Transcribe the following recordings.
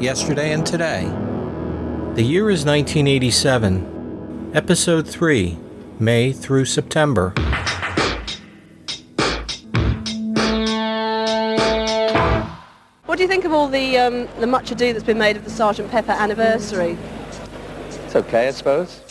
Yesterday and Today. The year is 1987. Episode 3, May through September. What do you think of all the um, the much ado that's been made of the Sergeant Pepper anniversary? It's okay, I suppose.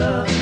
Love.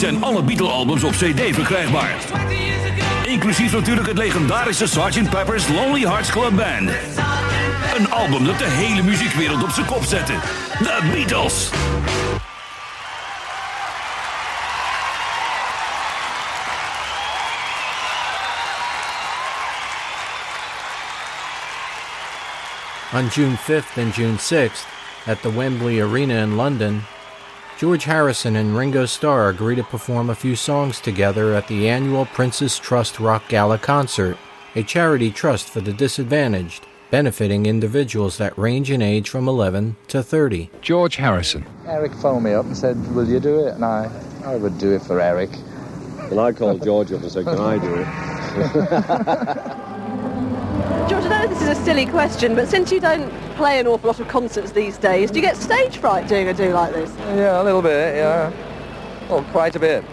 Zijn alle Beatle-albums op CD verkrijgbaar. Inclusief natuurlijk het legendarische Sgt. Pepper's Lonely Hearts Club Band. Een album dat de hele muziekwereld op zijn kop zette. The Beatles. On June 5th and June 6th, at the Wembley Arena in London, George Harrison and Ringo Starr agree to perform a few songs together at the annual Prince's Trust Rock Gala concert, a charity trust for the disadvantaged, benefiting individuals that range in age from 11 to 30. George Harrison. Eric phoned me up and said, Will you do it? And I, I would do it for Eric. And I called George up and said, Can I do it? George, I know this is a silly question, but since you don't play an awful lot of concerts these days, do you get stage fright doing a do like this? Yeah, a little bit, yeah. Well, quite a bit.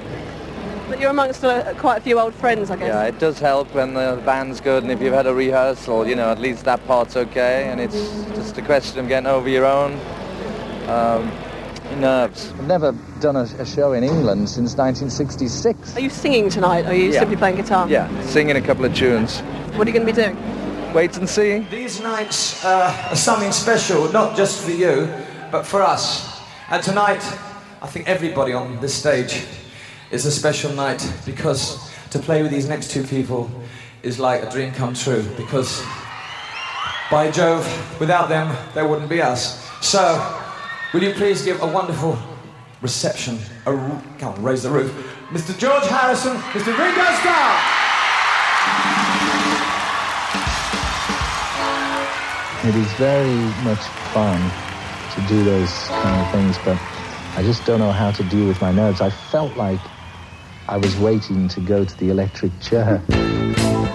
But you're amongst uh, quite a few old friends, I guess. Yeah, it does help when the band's good and if you've had a rehearsal, you know, at least that part's okay and it's just a question of getting over your own um, nerves. I've never done a, a show in England since 1966. Are you singing tonight? Or are you Yeah. simply playing guitar? Yeah, singing a couple of tunes. What are you going to be doing? Wait and see. These nights uh, are something special, not just for you, but for us. And tonight, I think everybody on this stage is a special night because to play with these next two people is like a dream come true. Because by Jove, without them, there wouldn't be us. So, will you please give a wonderful reception? Come on, raise the roof. Mr. George Harrison, Mr. Ringo Starr. It is very much fun to do those kind of things, but I just don't know how to deal with my nerves. I felt like I was waiting to go to the electric chair.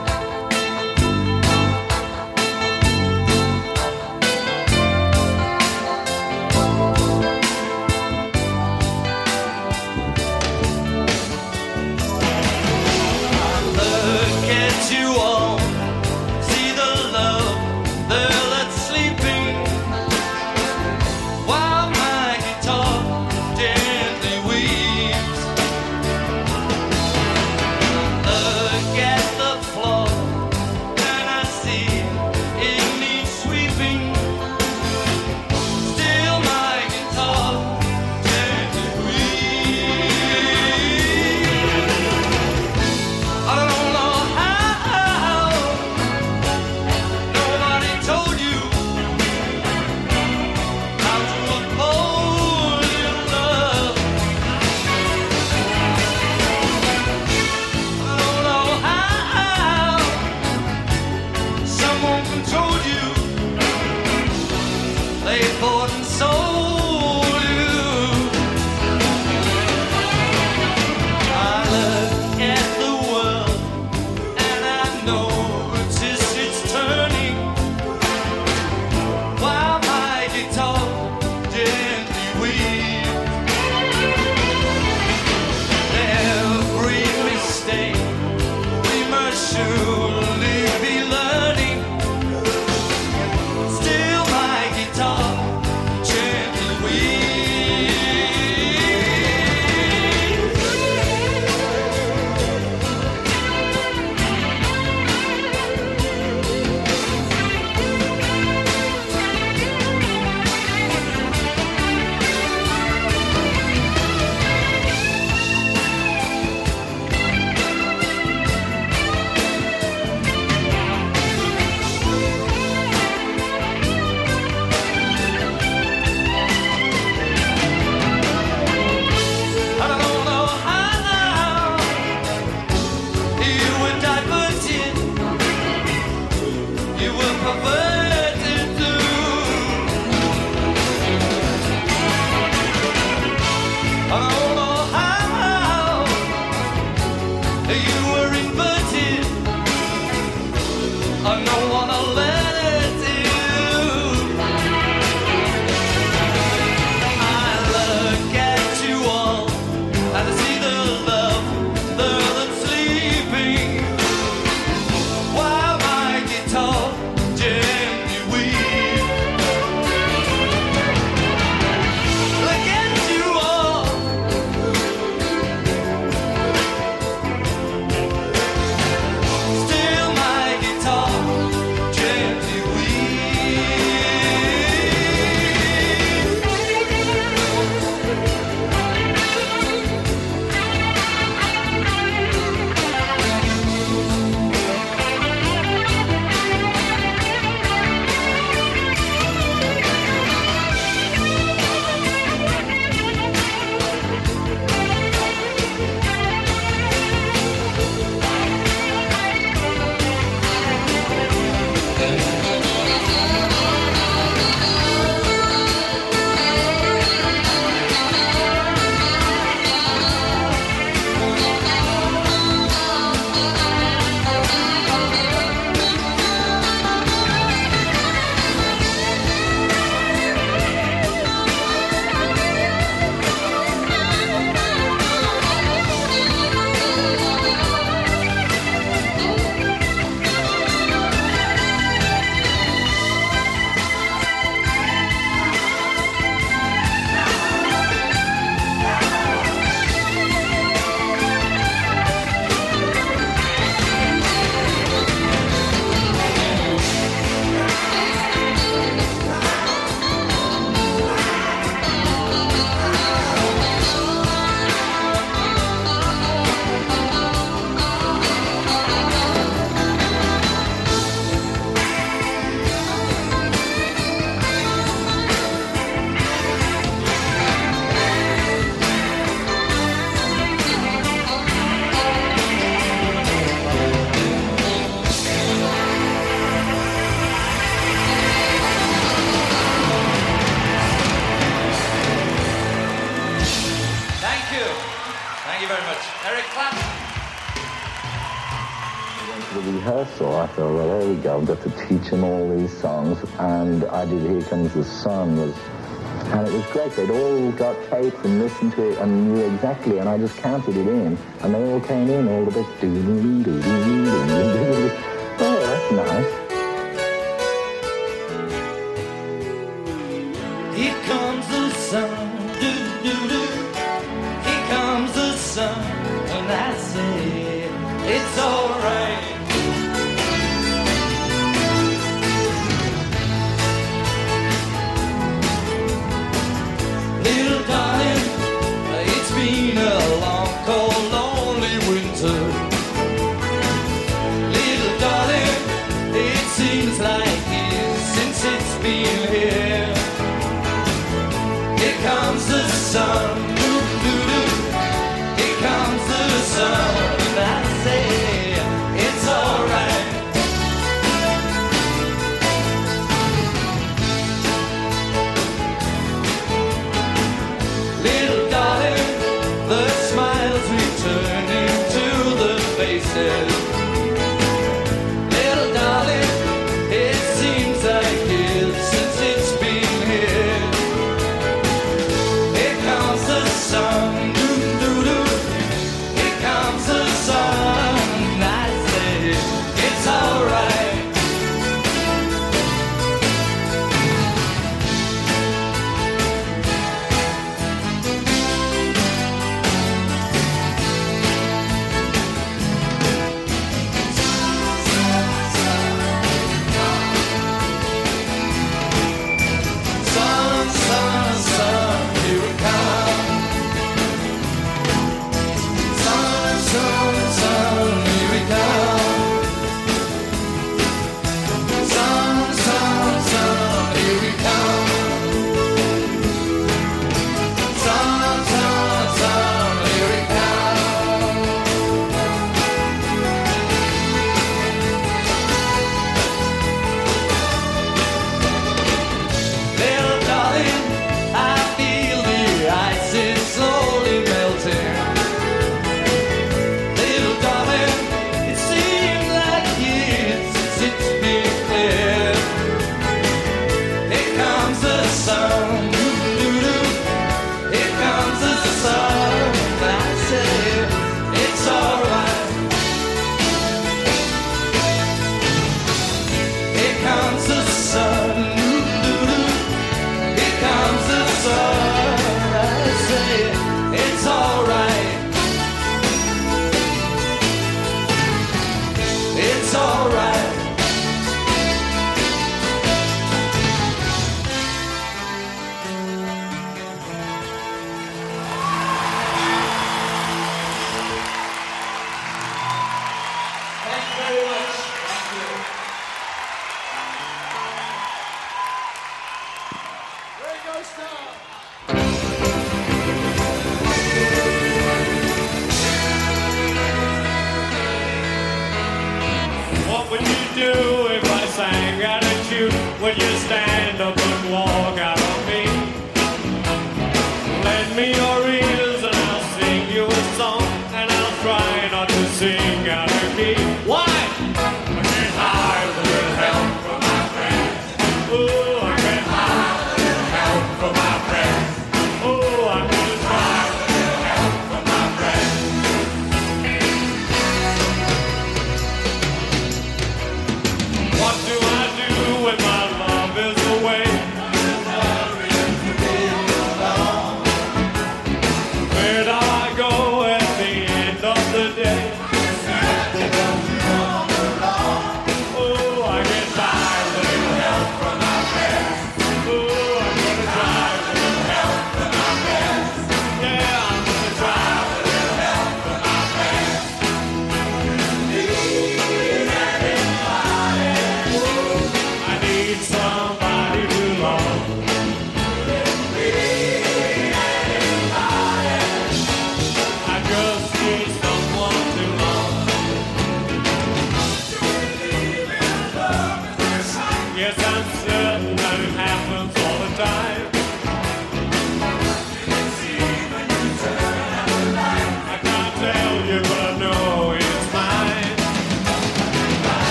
you? You stand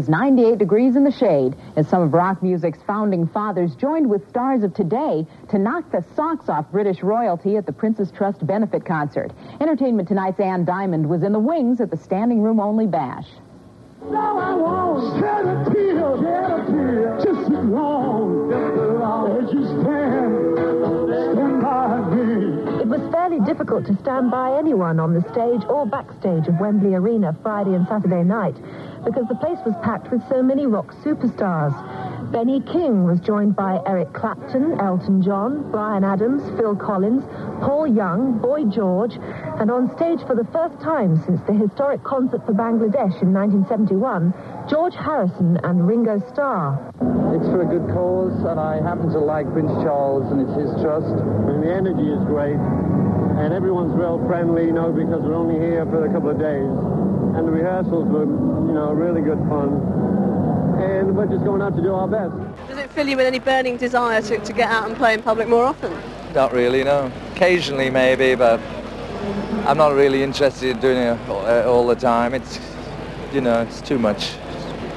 was 98 degrees in the shade as some of rock music's founding fathers joined with stars of today to knock the socks off British royalty at the Prince's Trust benefit concert. Entertainment Tonight's Anne Diamond was in the wings at the standing room only bash. Now I won't shed a tear, shed a long, fairly difficult to stand by anyone on the stage or backstage of Wembley Arena Friday and Saturday night because the place was packed with so many rock superstars. Benny King was joined by Eric Clapton, Elton John, Bryan Adams, Phil Collins, Paul Young, Boy George, and on stage for the first time since the historic concert for Bangladesh in 1971, George Harrison and Ringo Starr. It's for a good cause, and I happen to like Prince Charles, and it's his trust. And the energy is great, and everyone's real friendly, you know, because we're only here for a couple of days. And the rehearsals were, you know, really good fun. And we're just going out to do our best. Does it fill you with any burning desire to, to get out and play in public more often? Not really, no. Occasionally, maybe, but I'm not really interested in doing it all- uh, all the time. It's, you know, it's too much.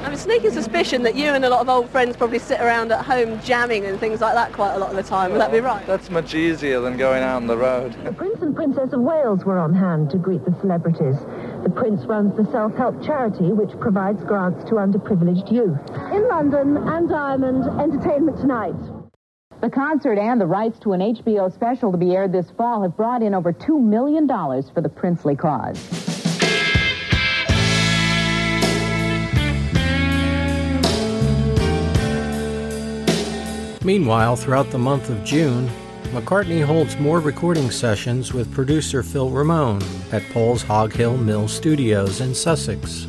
I have a sneaking suspicion that you and a lot of old friends probably sit around at home jamming and things like that quite a lot of the time. Would that be right? That's much easier than going out on the road. The Prince and Princess of Wales were on hand to greet the celebrities. The Prince runs the self-help charity which provides grants to underprivileged youth. In London, Anne Diamond, Entertainment Tonight. The concert and the rights to an HBO special to be aired this fall have brought in over $2 million for the princely cause. Meanwhile, throughout the month of June, McCartney holds more recording sessions with producer Phil Ramone at Paul's Hog Hill Mill Studios in Sussex.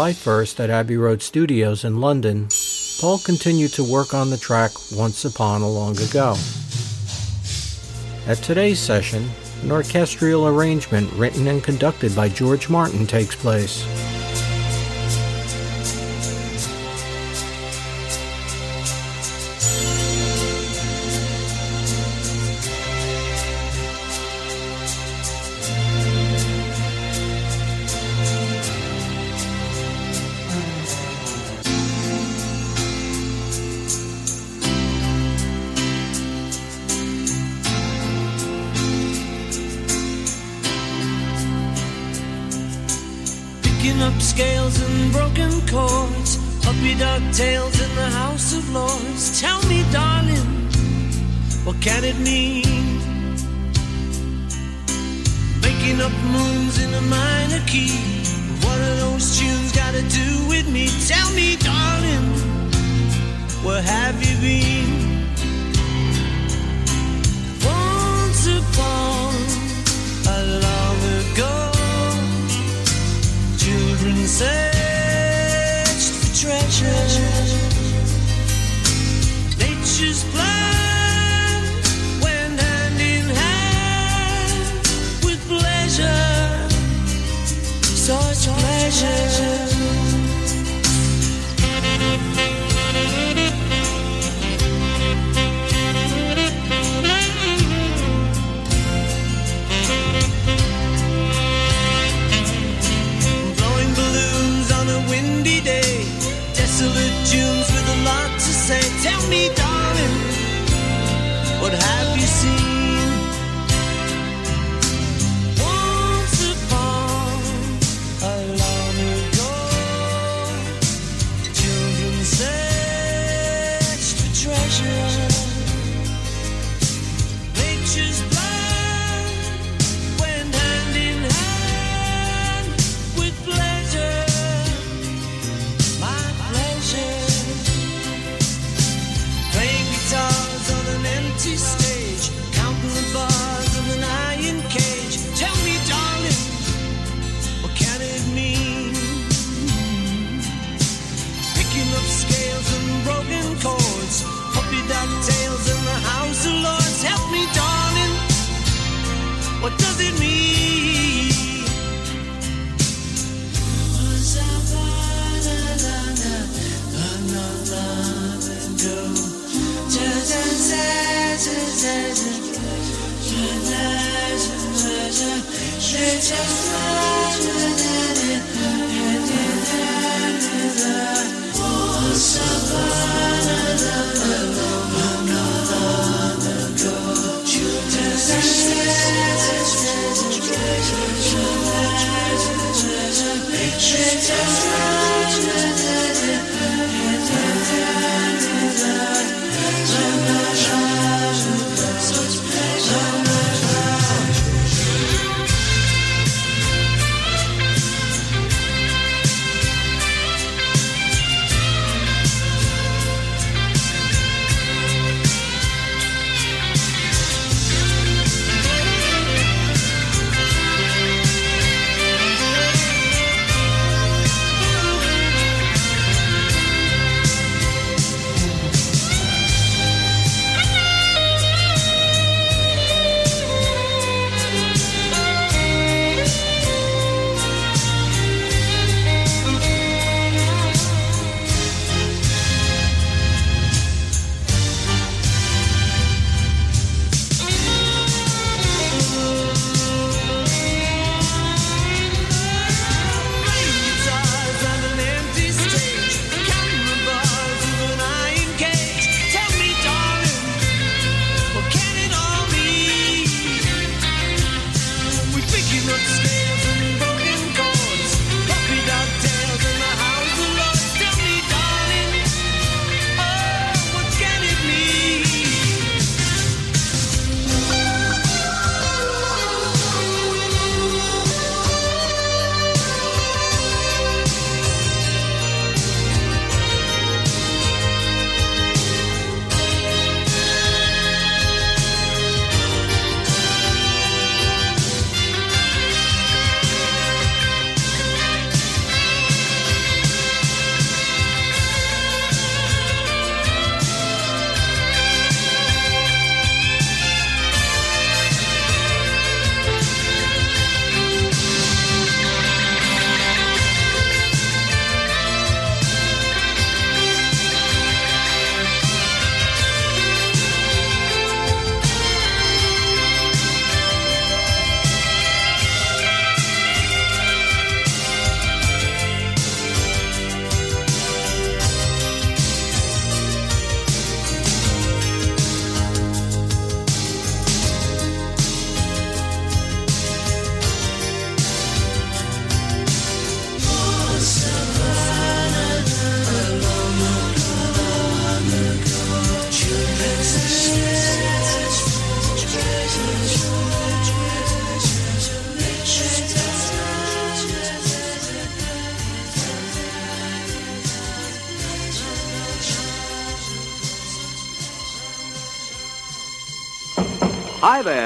July 1st at Abbey Road Studios in London, Paul continued to work on the track Once Upon a Long Ago. At today's session, an orchestral arrangement written and conducted by George Martin takes place.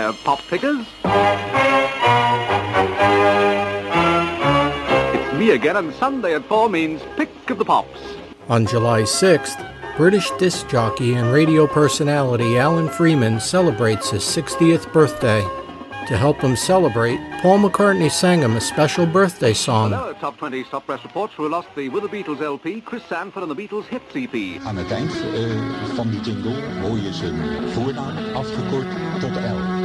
Hi there, pop pickers. It's me again, and Sunday at 4 means pick of the pops. On July 6th, British disc jockey and radio personality Alan Freeman celebrates his 60th birthday. To help him celebrate, Paul McCartney sang him a special birthday song. Hello, top 20 stop press reports who lost the With the Beatles LP, Chris Sanford and the Beatles Hits EP. Aan het eind eh, van die jingle hoor je zijn voornaam afgekort tot L.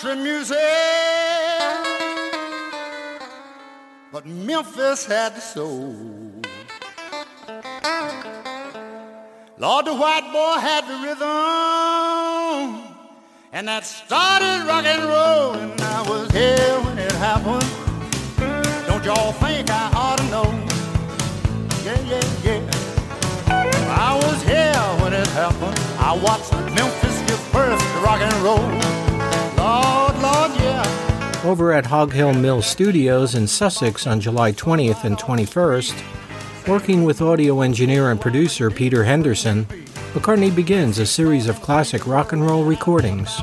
country music, but Memphis had the soul. Lord, the white boy had the rhythm, and that started rock and roll, and I was here when it happened. Don't y'all think I ought to know? Yeah, yeah, yeah. I was here when it happened. I watched Memphis give birth to rock and roll. Over at Hog Hill Mill Studios in Sussex on July 20th and 21st, working with audio engineer and producer Peter Henderson, McCartney begins a series of classic rock and roll recordings.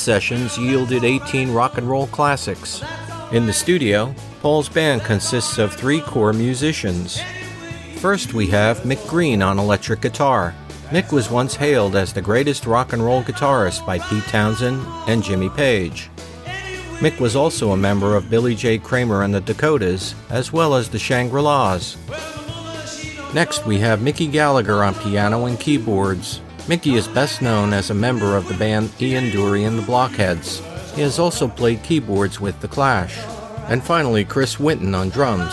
sessions yielded 18 rock and roll classics. In the studio, Paul's band consists of three core musicians. First, we have Mick Green on electric guitar. Mick was once hailed as the greatest rock and roll guitarist by Pete Townshend and Jimmy Page. Mick was also a member of Billy J. Kramer and the Dakotas, as well as the Shangri La's. Next, we have Mickey Gallagher on piano and keyboards. Mickey is best known as a member of the band Ian Dury and the Blockheads. He has also played keyboards with The Clash. And finally, Chris Whitten on drums.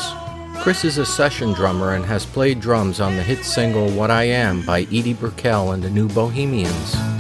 Chris is a session drummer and has played drums on the hit single What I Am by Edie Brickell and the New Bohemians.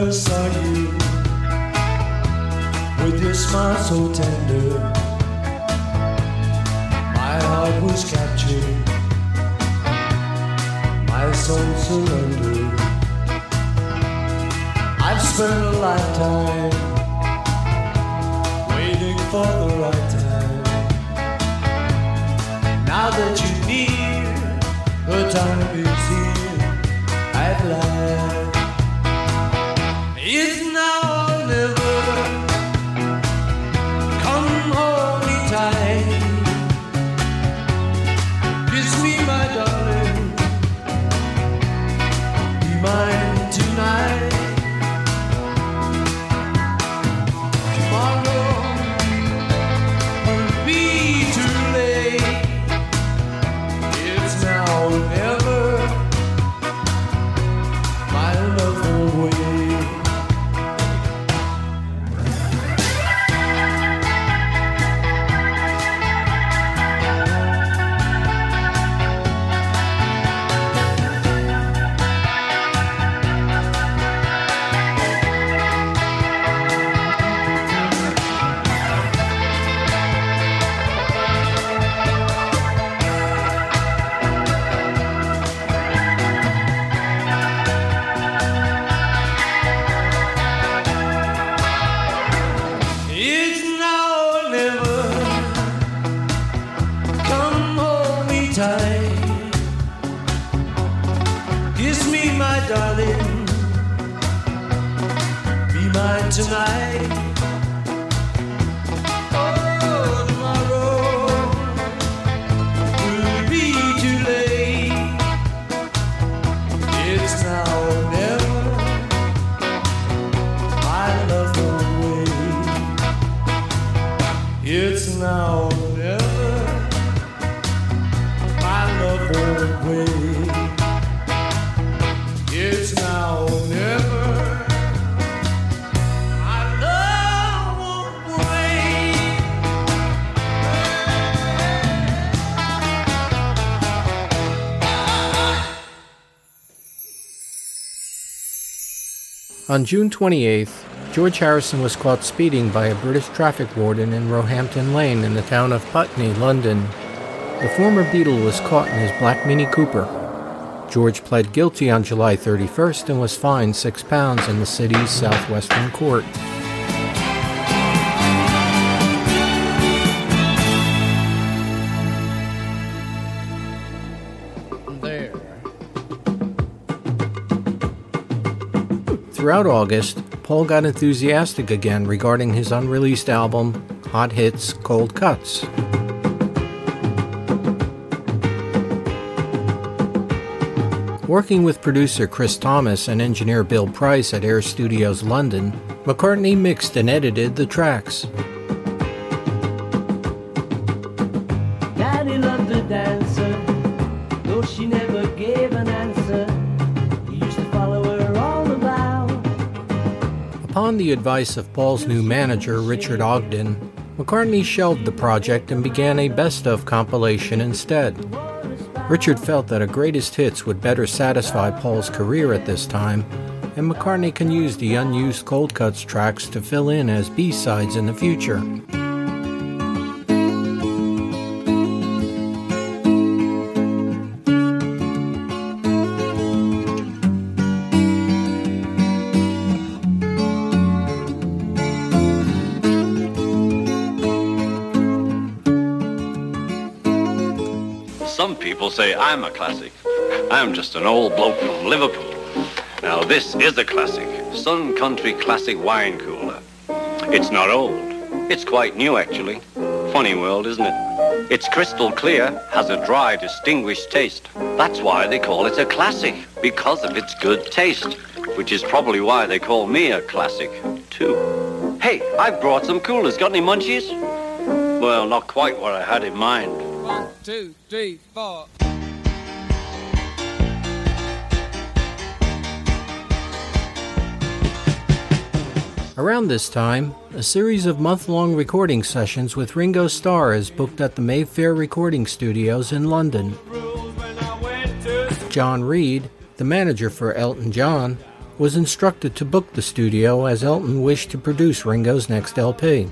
first saw you with your smile so tender. My heart was captured, my soul surrendered. I've spent a lifetime waiting for the right time. Now that you need, the time is here at last. On June 28th, George Harrison was caught speeding by a British traffic warden in Roehampton Lane in the town of Putney, London. The former Beatle was caught in his black Mini Cooper. George pled guilty on July 31st and was fined six pounds in the city's southwestern court. Throughout August, Paul got enthusiastic again regarding his unreleased album, Hot Hits, Cold Cuts. Working with producer Chris Thomas and engineer Bill Price at Air Studios London, McCartney mixed and edited the tracks. The advice of Paul's new manager, Richard Ogden, McCartney shelved the project and began a best of compilation instead. Richard felt that a greatest hits would better satisfy Paul's career at this time, and McCartney can use the unused cold cuts tracks to fill in as B sides in the future. People say I'm a classic. I'm just an old bloke from Liverpool. Now this is a classic. Sun Country Classic Wine Cooler. It's not old. It's quite new actually. Funny world, isn't it? It's crystal clear, has a dry, distinguished taste. That's why they call it a classic, because of its good taste. Which is probably why they call me a classic, too. Hey, I've brought some coolers. Got any munchies? Well, not quite what I had in mind. One, two, three, four. Around this time, a series of month long recording sessions with Ringo Starr is booked at the Mayfair Recording Studios in London. John Reid, the manager for Elton John, was instructed to book the studio as Elton wished to produce Ringo's next LP.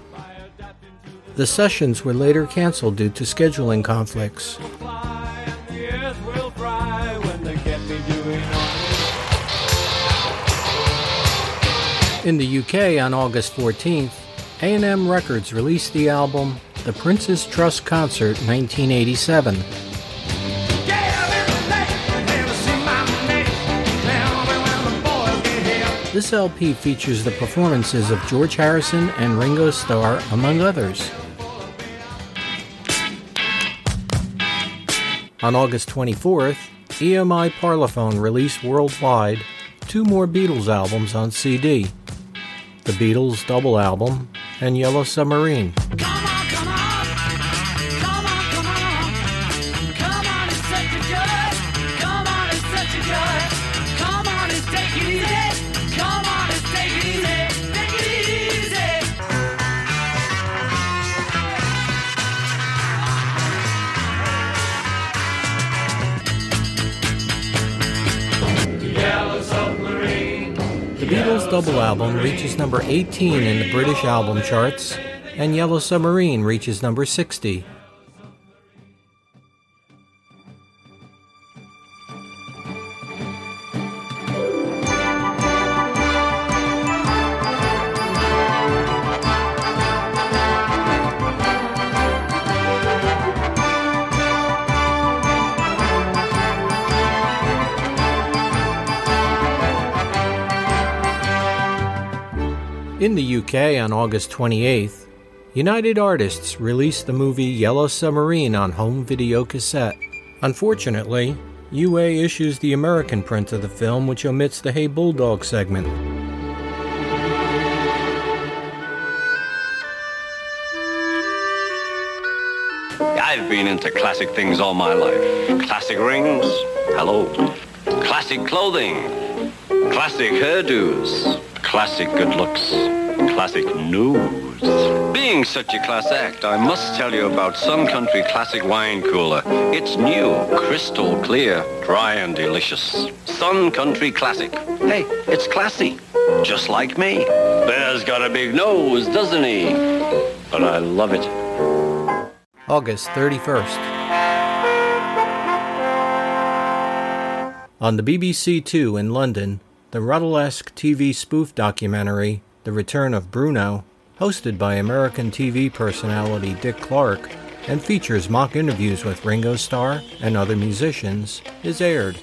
The sessions were later cancelled due to scheduling conflicts. In the UK on August 14th, A&M Records released the album The Prince's Trust Concert 1987. This LP features the performances of George Harrison and Ringo Starr, among others. On August 24th, EMI Parlophone released worldwide two more Beatles albums on CD The Beatles Double Album and Yellow Submarine. Double Album reaches number 18 in the British album charts, and Yellow Submarine reaches number 60. In the UK on August 28th, United Artists released the movie Yellow Submarine on home video cassette. Unfortunately, UA issues the American print of the film, which omits the Hey Bulldog segment. I've been into classic things all my life. Classic rings, hello. Classic clothing, classic hairdos, classic good looks, classic news. Being such a class act, I must tell you about Sun Country Classic Wine Cooler. It's new, crystal clear, dry and delicious. Sun Country Classic. Hey, it's classy, just like me. Bear's got a big nose, doesn't he? But I love it. August 31st. On the BBC Two in London, the Ruddlesque TV spoof documentary, The Return of Bruno, hosted by American TV personality Dick Clark and features mock interviews with Ringo Starr and other musicians, is aired.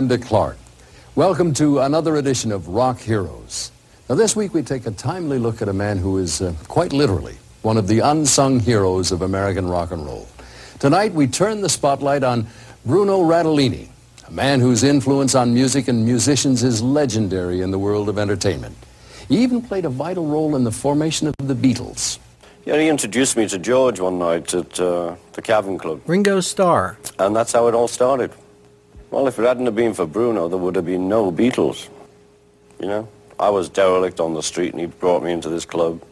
I'm Dick Clark. Welcome to another edition of Rock Heroes. Now, this week we take a timely look at a man who is uh, quite literally one of the unsung heroes of American rock and roll. Tonight we turn the spotlight on Bruno Radolini, a man whose influence on music and musicians is legendary in the world of entertainment. He even played a vital role in the formation of the Beatles. Yeah, he introduced me to George one night at uh, the Cavern Club. Ringo Starr. And that's how it all started. Well, if it hadn't have been for Bruno, there would have been no Beatles. You know? I was derelict on the street, and he brought me into this club,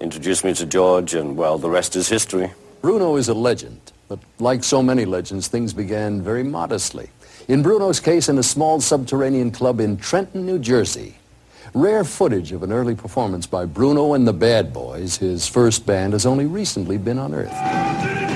introduced me to George, and, well, the rest is history. Bruno is a legend, but like so many legends, things began very modestly. In Bruno's case, in a small subterranean club in Trenton, New Jersey. Rare footage of an early performance by Bruno and the Bad Boys, his first band, has only recently been unearthed.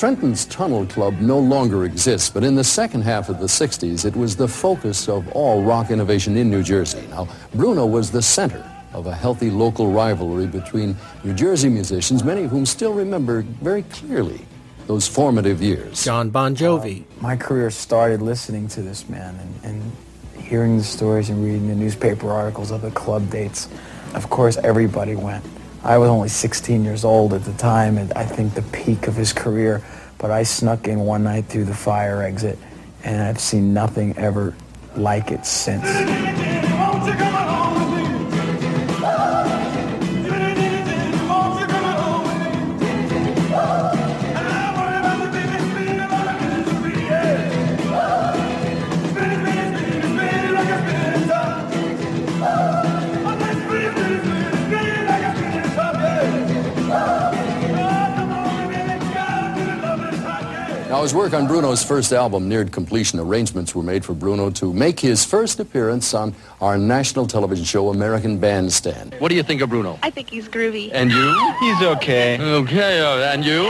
Trenton's Tunnel Club no longer exists, but in the second half of the 60s, it was the focus of all rock innovation in New Jersey. Now, Bruno was the center of a healthy local rivalry between New Jersey musicians, many of whom still remember very clearly those formative years. Jon Bon Jovi. Uh, my career started listening to this man and, and hearing the stories and reading the newspaper articles of the club dates. Of course, everybody went. I was only 16 years old at the time, and I think the peak of his career. But I snuck in one night through the fire exit, and I've seen nothing ever like it since. His work on Bruno's first album neared completion. Arrangements were made for Bruno to make his first appearance on our national television show, American Bandstand. What do you think of Bruno? I think he's groovy. And you? He's okay. Okay, uh, and you?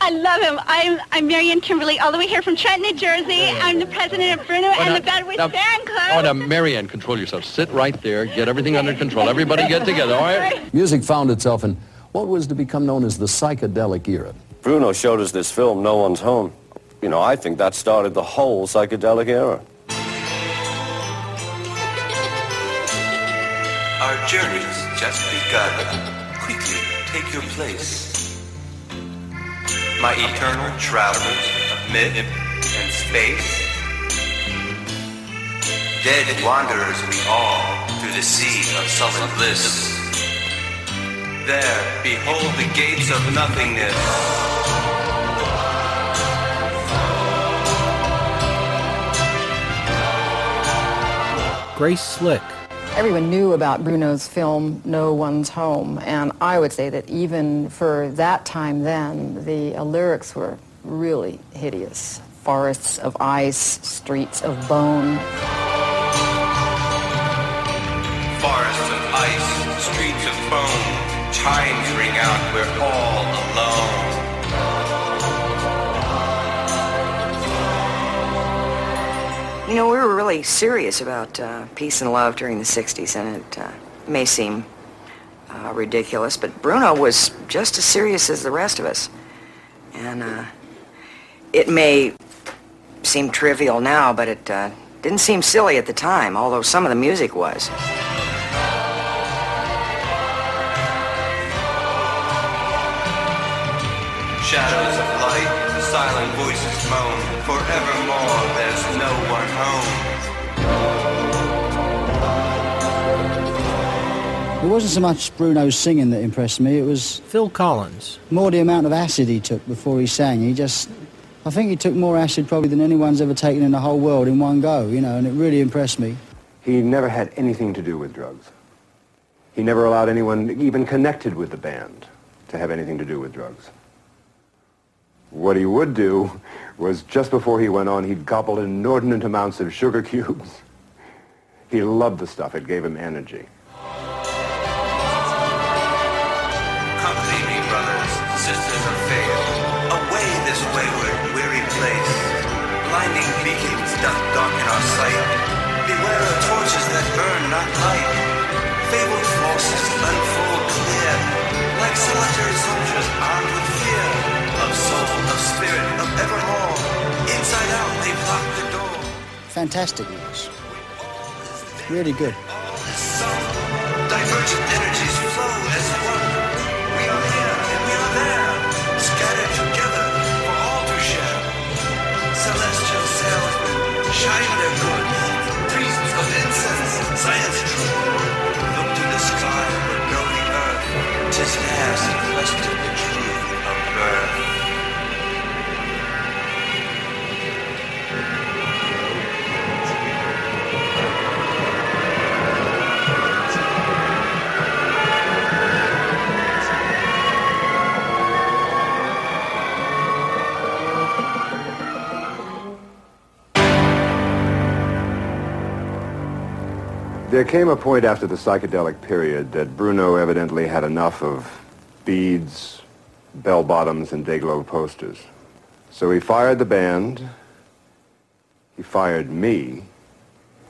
I love him. I'm I'm Marianne Kimberly, all the way here from Trenton, New Jersey. I'm the president of Bruno and the Bad Boys now- Fan Club. Oh, now, Marianne, control yourself. Sit right there. Get everything under control. Everybody get together, all right? Music found itself in what was to become known as the psychedelic era. Bruno showed us this film, No One's Home. You know, I think that started the whole psychedelic era. Our journey's just begun. Quickly take your place. My eternal travelers of myth and space. Dead wanderers we all through the sea of sullen bliss. There, behold the gates of nothingness. Grace Slick. Everyone knew about Bruno's film No One's Home, and I would say that even for that time then, the uh, lyrics were really hideous. Forests of ice, streets of bone. Forests of ice, streets of bone, chimes ring out, we're all alone. You know, we were really serious about uh, peace and love during the 60s, and it uh, may seem uh, ridiculous, but Bruno was just as serious as the rest of us. And uh, it may seem trivial now, but it uh, didn't seem silly at the time, although some of the music was. Shadows of light, silent voices moan. Forevermore, It wasn't so much Bruno's singing that impressed me, it was... Phil Collins. More the amount of acid he took before he sang. He just... I think he took more acid probably than anyone's ever taken in the whole world in one go, you know, and it really impressed me. He never had anything to do with drugs. He never allowed anyone even connected with the band to have anything to do with drugs. What he would do was just before he went on, he'd gobble inordinate amounts of sugar cubes. He loved the stuff. It gave him energy. Burn not light. Fabled forces unfold clear, like solitary soldiers armed with fear. Of soul, of spirit, of evermore. Inside out they block the door. Fantastic news. Really good. Divergent energies flow as one. We are here and we are there, scattered together for all to share. Celestial salesmen shine their priests of incense, science true. Look to the sky but the earth. Tis sequestered the truth of birth. There came a point after the psychedelic period that Bruno evidently had enough of beads, bell-bottoms, and day-glow posters. So he fired the band, he fired me,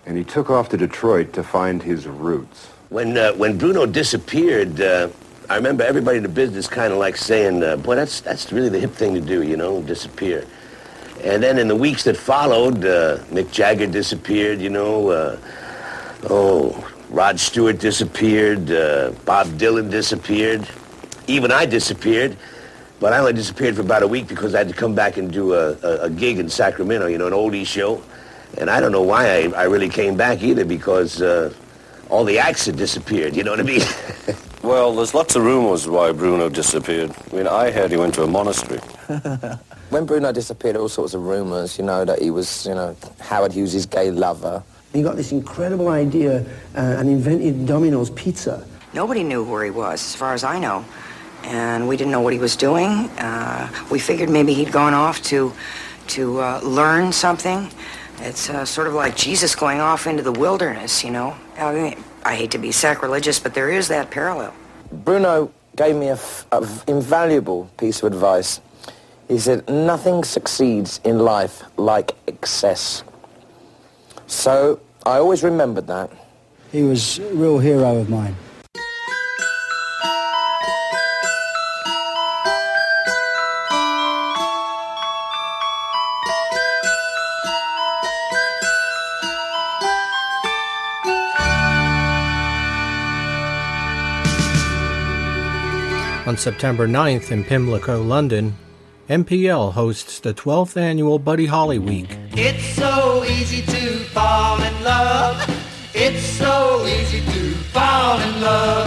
and he took off to Detroit to find his roots. When uh, when Bruno disappeared, uh, I remember everybody in the business kind of like saying, uh, "Boy, that's that's really the hip thing to do, you know, disappear." And then in the weeks that followed, uh, Mick Jagger disappeared, you know. Oh, Rod Stewart disappeared. Uh, Bob Dylan disappeared. Even I disappeared. But I only disappeared for about a week because I had to come back and do a, a, a gig in Sacramento, you know, an oldie show. And I don't know why I, I really came back either because uh, all the acts had disappeared, you know what I mean? Well, there's lots of rumors why Bruno disappeared. I mean, I heard he went to a monastery. When Bruno disappeared, all sorts of rumours, you know, that he was, you know, Howard Hughes' gay lover. He got this incredible idea uh, and invented Domino's Pizza. Nobody knew where he was, as far as I know. And we didn't know what he was doing. Uh, we figured maybe he'd gone off to, to uh, learn something. It's uh, sort of like Jesus going off into the wilderness, you know. I, mean, I hate to be sacrilegious, but there is that parallel. Bruno gave me a, f- a f- invaluable piece of advice. He said, nothing succeeds in life like excess. So I always remembered that. He was a real hero of mine. On September 9th in Pimlico, London, MPL hosts the 12th annual Buddy Holly Week. It's so easy to fall in love. It's so easy to fall in love.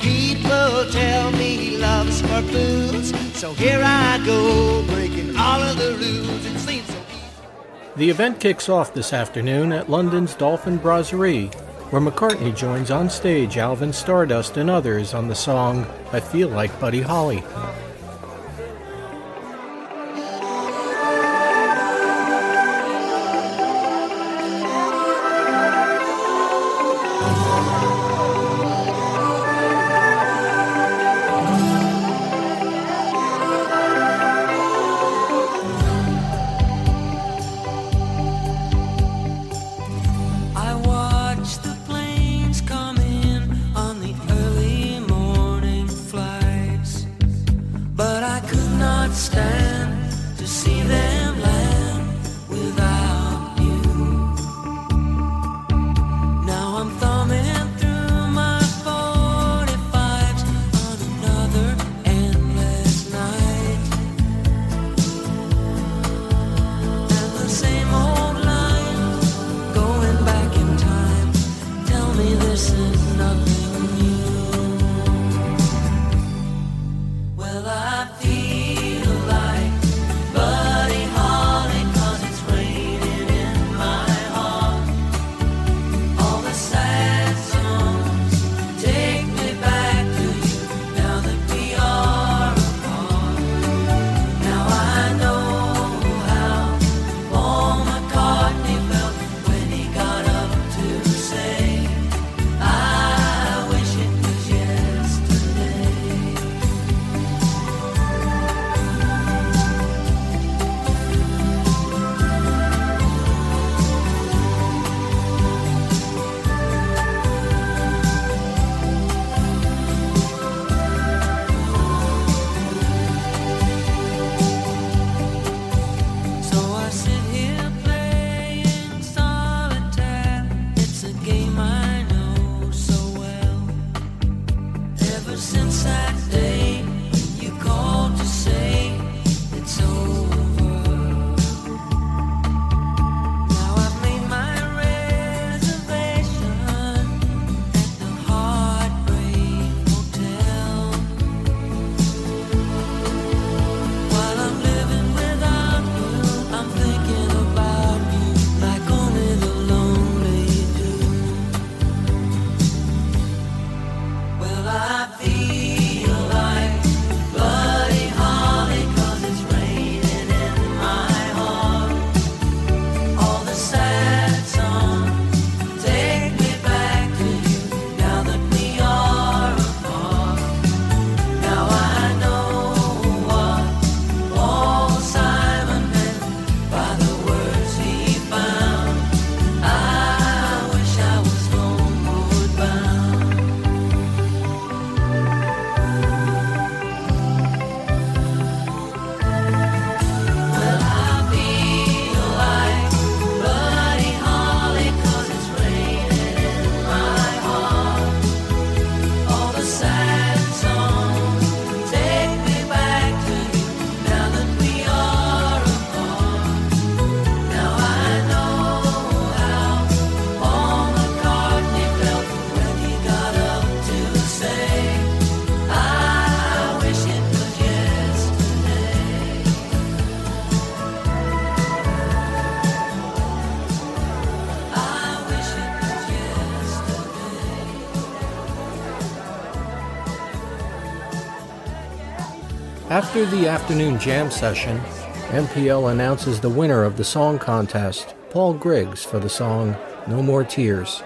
People tell me loves for fools, so here I go breaking all of the rules. It seems so The event kicks off this afternoon at London's Dolphin Brasserie, where McCartney joins on stage Alvin Stardust and others on the song I Feel Like Buddy Holly. After the afternoon jam session, MPL announces the winner of the song contest, Paul Griggs, for the song No More Tears.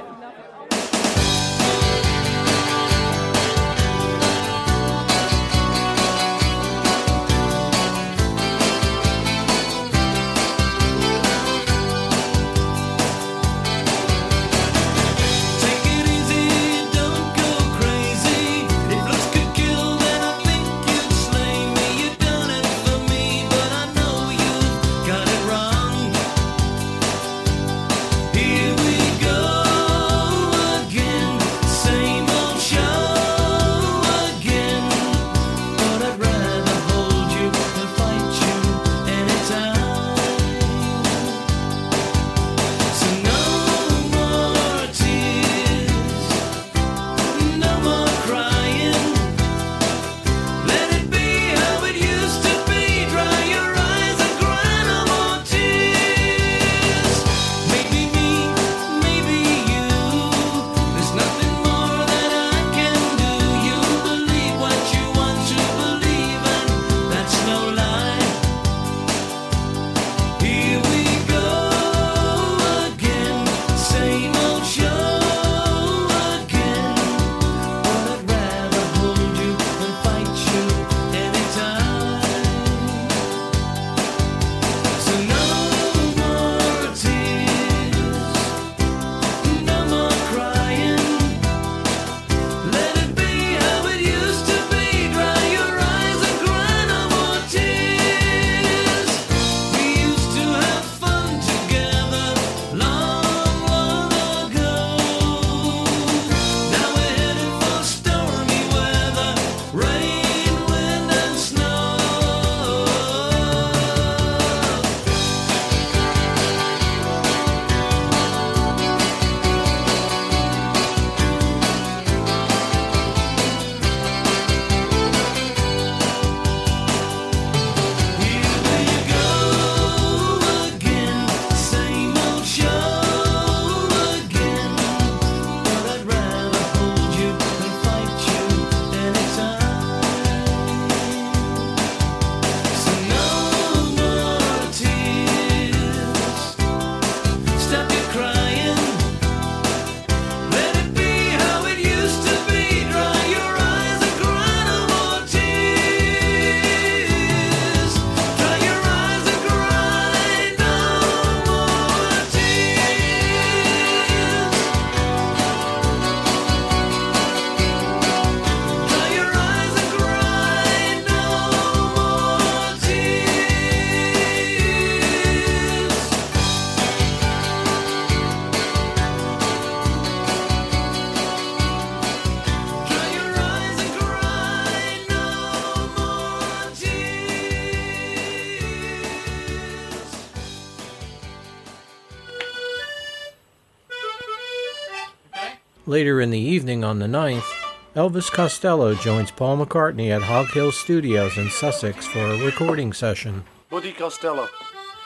Later in the evening on the 9th, Elvis Costello joins Paul McCartney at Hog Hill Studios in Sussex for a recording session. Buddy Costello,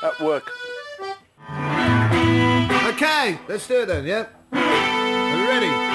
at work. Okay, let's do it then, yeah? Are we ready?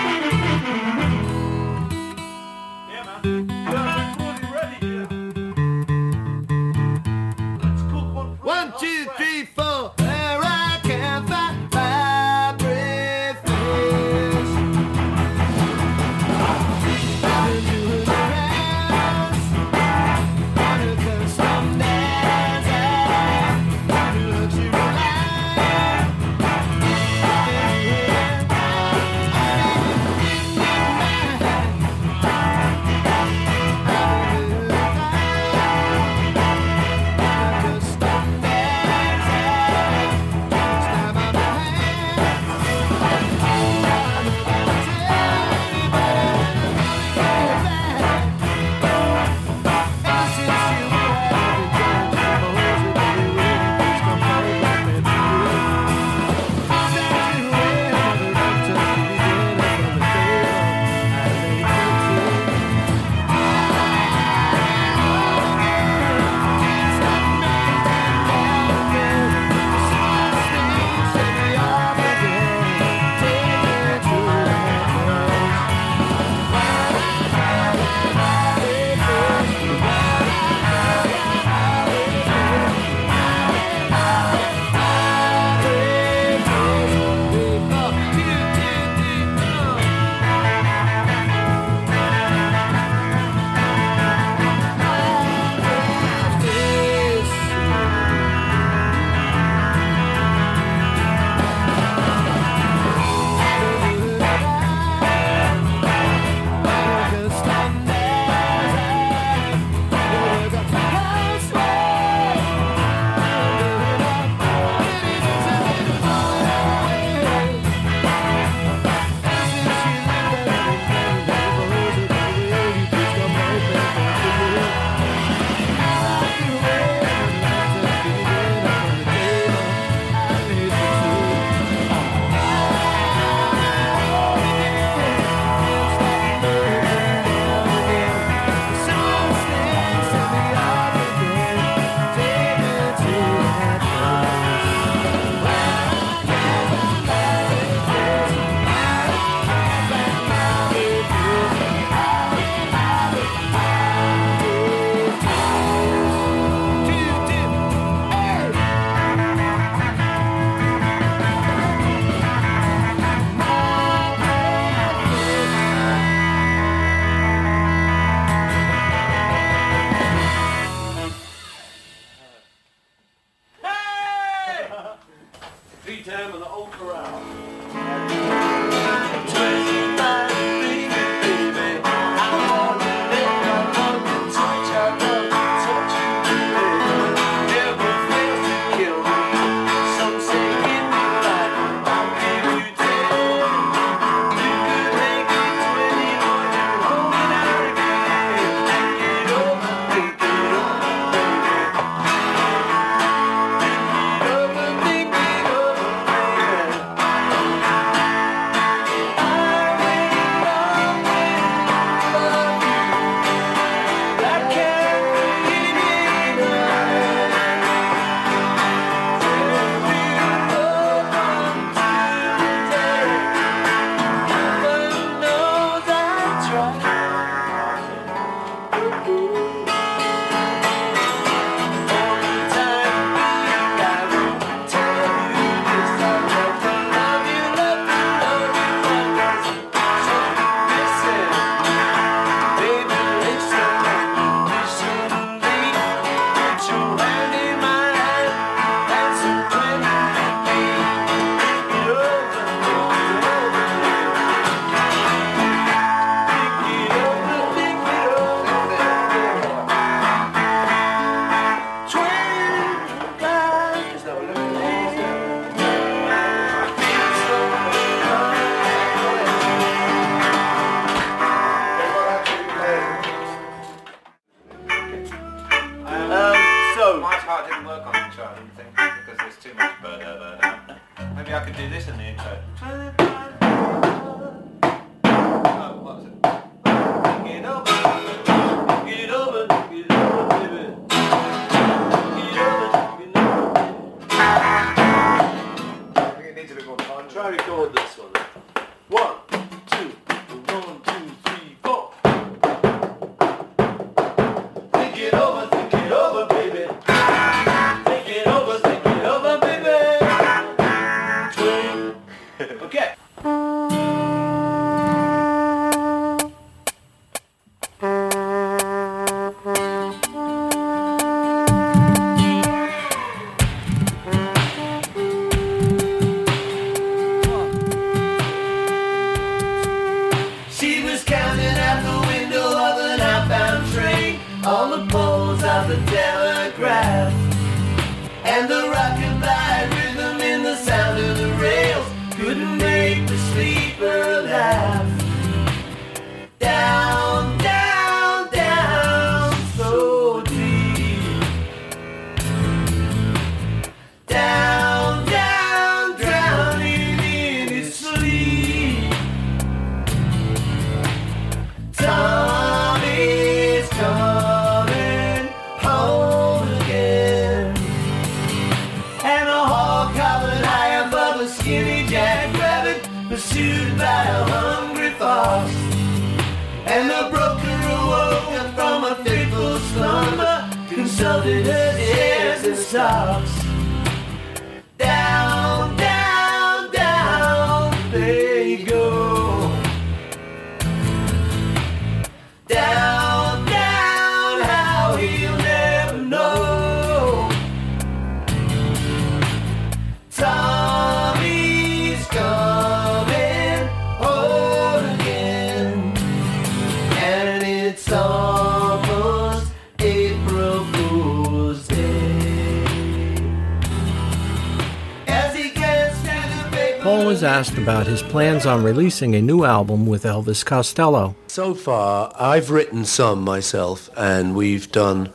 Plans on releasing a new album with Elvis Costello. So far, I've written some myself, and we've done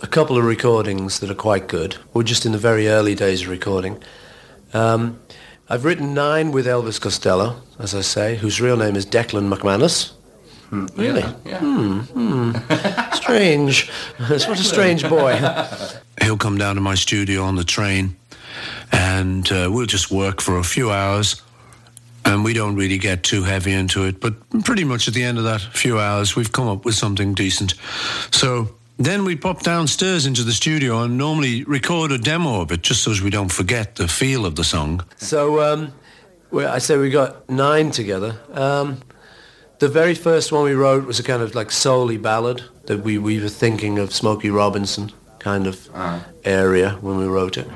a couple of recordings that are quite good. We're just in the very early days of recording. Um, I've written nine with Elvis Costello, as I say, whose real name is Declan McManus. Really? Hmm, hmm. strange. what a strange boy. He'll come down to my studio on the train, and uh, we'll just work for a few hours. And we don't really get too heavy into it, but pretty much at the end of that few hours, we've come up with something decent. So then we pop downstairs into the studio and normally record a demo of it, just so we don't forget the feel of the song. So um, we I say we got nine together. Um, the very first one we wrote was a kind of like soul ballad that we, we were thinking of Smokey Robinson kind of area when we wrote it.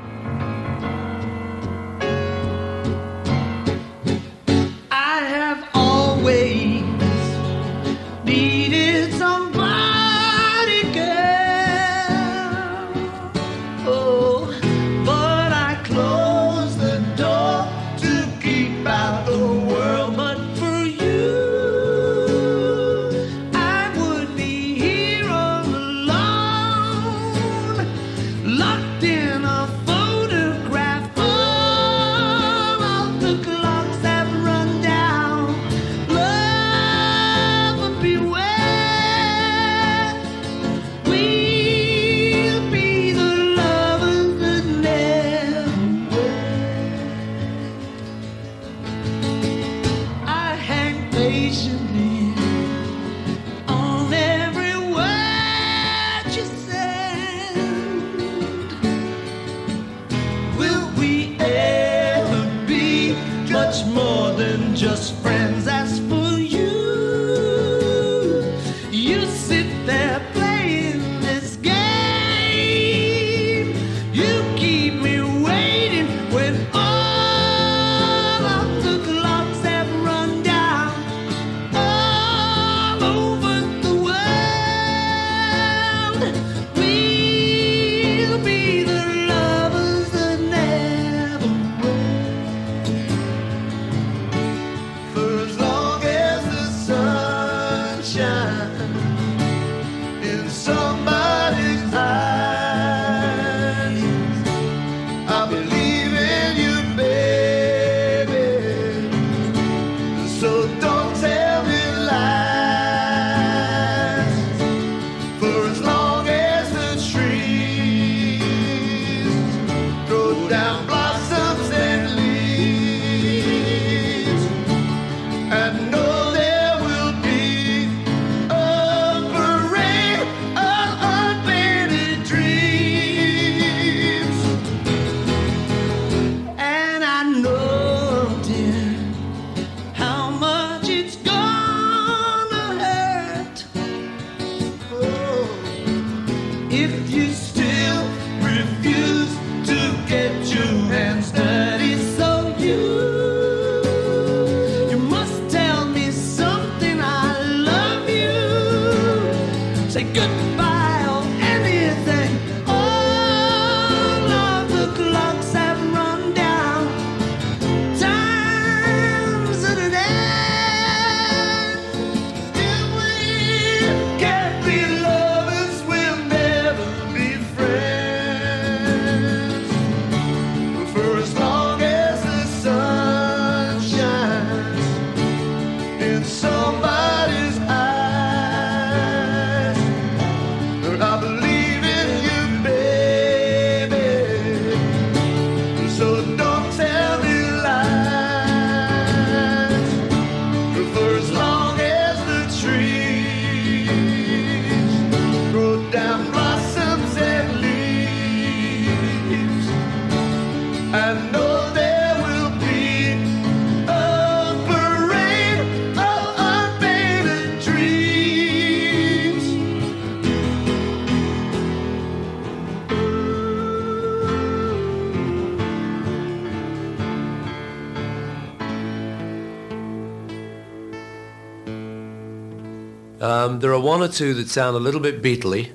One or two that sound a little bit Beatley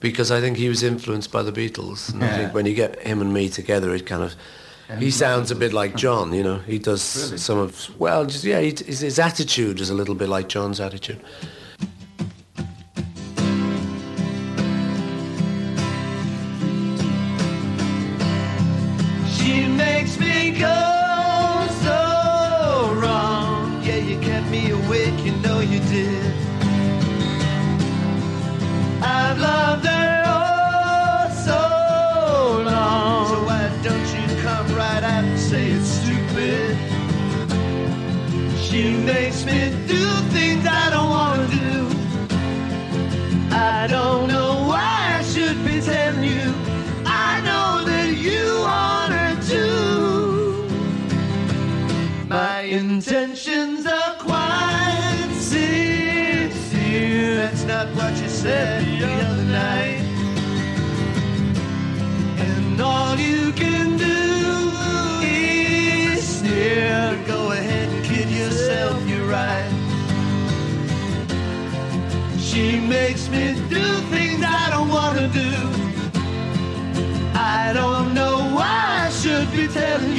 because I think he was influenced by the Beatles. And I think when you get him and me together, it kind of he sounds a bit like John. You know, he does some of well, just yeah, he, his, his attitude is a little bit like John's attitude. That's not what you said the other night. And all you can do is sneer. Go ahead and kid yourself, you're right. She makes me do things I don't want to do. I don't know why I should be telling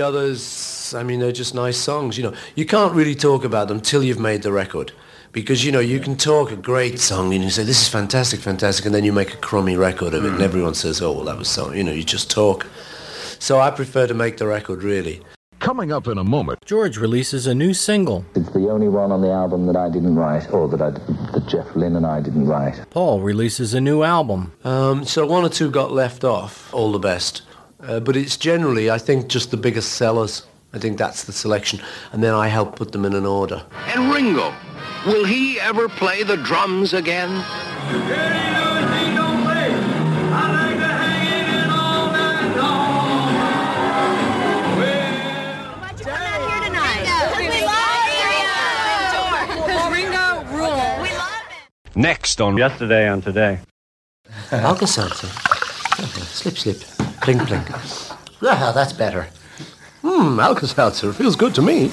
the others, I mean, they're just nice songs. You know, you can't really talk about them till you've made the record, because you know you can talk a great song and you say this is fantastic, fantastic, and then you make a crummy record of it, and everyone says, oh well, that was so. You know, you just talk. So I prefer to make the record really. Coming up in a moment, George releases a new single. It's the only one on the album that I didn't write, or that I, that Jeff Lynne and I didn't write. Paul releases a new album. Um, so one or two got left off. All the best, uh, but it's generally, I think, just the biggest sellers. I think that's the selection, and then I help put them in an order. And Ringo, will he ever play the drums again? Here tonight. We love Ringo. Because Ringo rules. We love Next on Yesterday and Today. Alka-Seltzer. slip, slip. Plink, plink. Ah, that's better. Hmm, Alka-Seltzer. Feels good to me.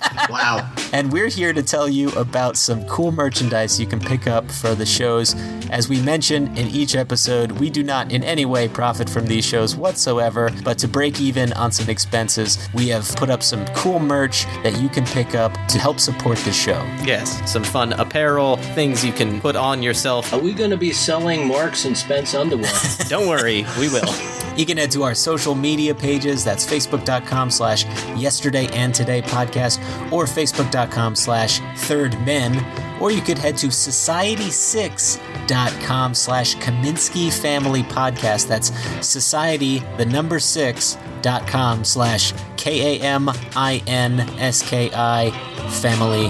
wow. And we're here to tell you about some cool merchandise you can pick up for the shows. As we mentioned in each episode, we do not in any way profit from these shows whatsoever, but to break even on some expenses, we have put up some cool merch that you can pick up to help support the show. Yes, some fun apparel, things you can put on yourself. Are we going to be selling Marks and Spence underwear? Don't worry, we will. You can head to our social media pages. That's facebook.com slash yesterday and today podcast or facebook.com slash third men. Or you could head to society6.com slash Kaminsky Family Podcast. That's society, the number six, dot com slash K A M I N S K I Family